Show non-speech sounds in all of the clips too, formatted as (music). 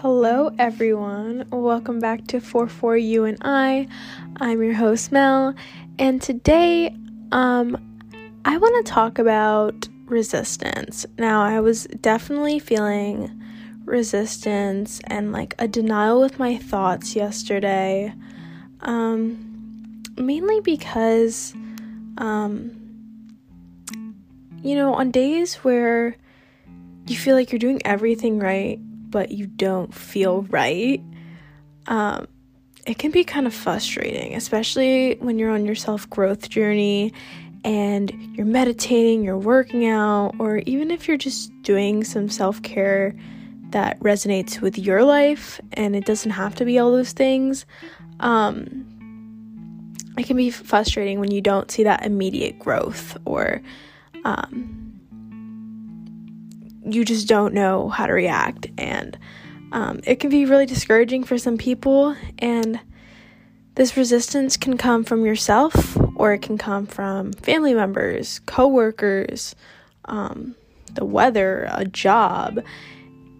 Hello, everyone. Welcome back to 44 You and I. I'm your host, Mel, and today, um, I want to talk about resistance. Now, I was definitely feeling resistance and like a denial with my thoughts yesterday, um, mainly because, um, you know, on days where you feel like you're doing everything right but you don't feel right, um, it can be kind of frustrating, especially when you're on your self growth journey and you're meditating, you're working out, or even if you're just doing some self care that resonates with your life and it doesn't have to be all those things. Um, it can be frustrating when you don't see that immediate growth or um, you just don't know how to react. And um, it can be really discouraging for some people. And this resistance can come from yourself or it can come from family members, coworkers, um, the weather, a job.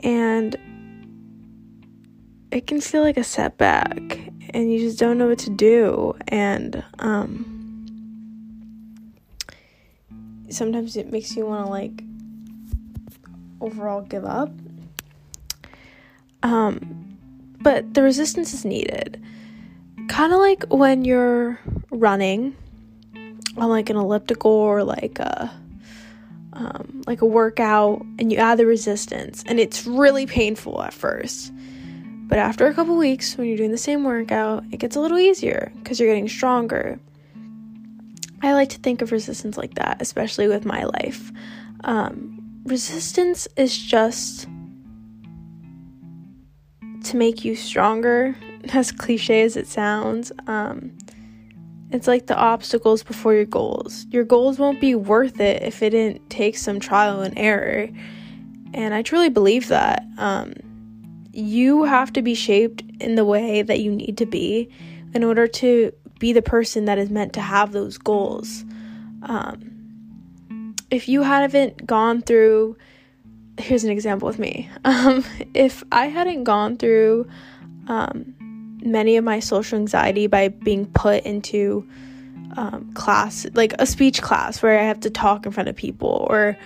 And it can feel like a setback and you just don't know what to do. And um, sometimes it makes you want to like overall give up. Um, but the resistance is needed. Kind of like when you're running on like an elliptical or like a um, like a workout and you add the resistance and it's really painful at first. But after a couple weeks, when you're doing the same workout, it gets a little easier because you're getting stronger. I like to think of resistance like that, especially with my life. Um, resistance is just to make you stronger, (laughs) as cliche as it sounds. Um, it's like the obstacles before your goals. Your goals won't be worth it if it didn't take some trial and error. And I truly believe that. Um, you have to be shaped in the way that you need to be in order to be the person that is meant to have those goals. Um, if you haven't gone through here's an example with me. (laughs) Um, if i hadn't gone through um, many of my social anxiety by being put into um, class like a speech class where i have to talk in front of people or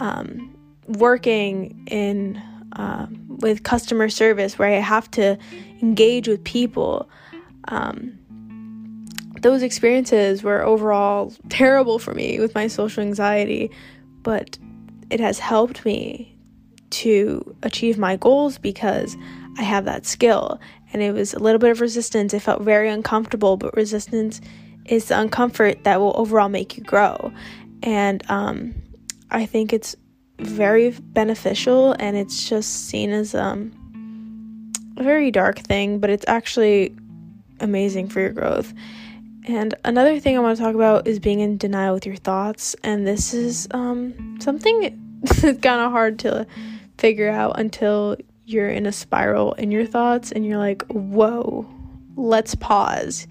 um, working in um, with customer service where i have to engage with people um, those experiences were overall terrible for me with my social anxiety, but it has helped me to achieve my goals because I have that skill. And it was a little bit of resistance. It felt very uncomfortable, but resistance is the uncomfort that will overall make you grow. And um, I think it's very beneficial and it's just seen as um, a very dark thing, but it's actually amazing for your growth. And another thing I want to talk about is being in denial with your thoughts. And this is um, something (laughs) kind of hard to figure out until you're in a spiral in your thoughts and you're like, whoa, let's pause.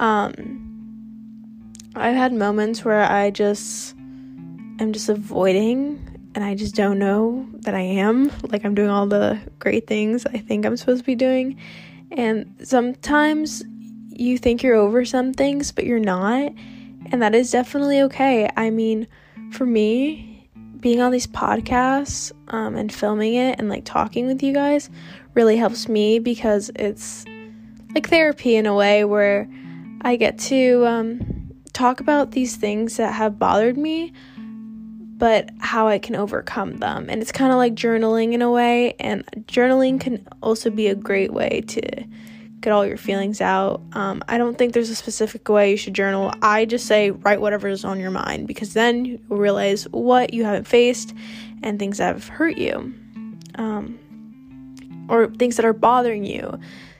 Um, I've had moments where I just am just avoiding and I just don't know that I am. Like I'm doing all the great things I think I'm supposed to be doing. And sometimes you think you're over some things, but you're not. And that is definitely okay. I mean, for me, being on these podcasts um, and filming it and like talking with you guys really helps me because it's like therapy in a way where I get to um, talk about these things that have bothered me, but how I can overcome them. And it's kind of like journaling in a way, and journaling can also be a great way to get all your feelings out. Um, I don't think there's a specific way you should journal. I just say write whatever is on your mind because then you'll realize what you haven't faced and things that have hurt you um, or things that are bothering you.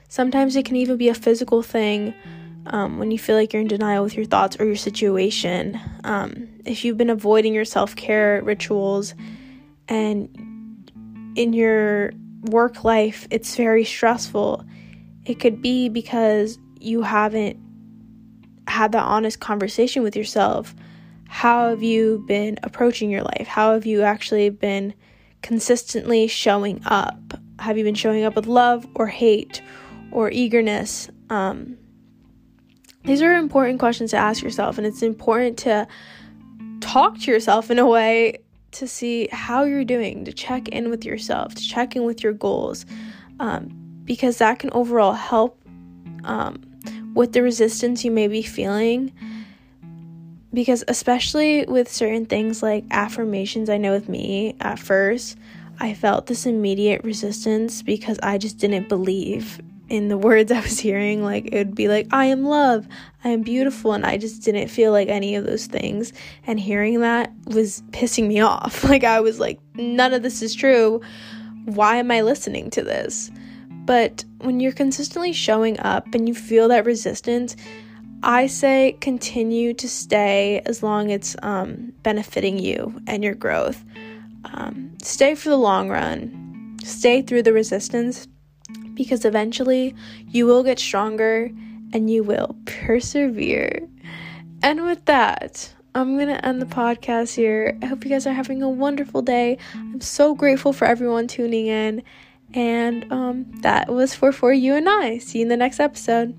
Sometimes it can even be a physical thing um, when you feel like you're in denial with your thoughts or your situation. Um, if you've been avoiding your self care rituals and in your work life, it's very stressful it could be because you haven't had that honest conversation with yourself. How have you been approaching your life? How have you actually been consistently showing up Have you been showing up with love or hate or eagerness? Um, these are important questions to ask yourself, and it's important to talk to yourself in a way to see how you're doing, to check in with yourself, to check in with your goals, um, because that can overall help um, with the resistance you may be feeling. Because, especially with certain things like affirmations, I know with me at first, I felt this immediate resistance because I just didn't believe in the (laughs) words I was hearing. Like, it would be like, I am love, I am beautiful. And I just didn't feel like any of those things. And hearing that was pissing me (laughs) off. Like, I was like, none of this is true. Why am I listening to this? But when you're consistently showing up and you feel that resistance, I say continue to stay as long as it's um, benefiting you and your growth. Um, stay for the long run, stay through the resistance because eventually you will get stronger and you will persevere. And with that, I'm going to end the podcast here. I hope you guys are having a wonderful day. I'm so grateful for everyone tuning in. And um, that was for For You and I. See you in the next episode.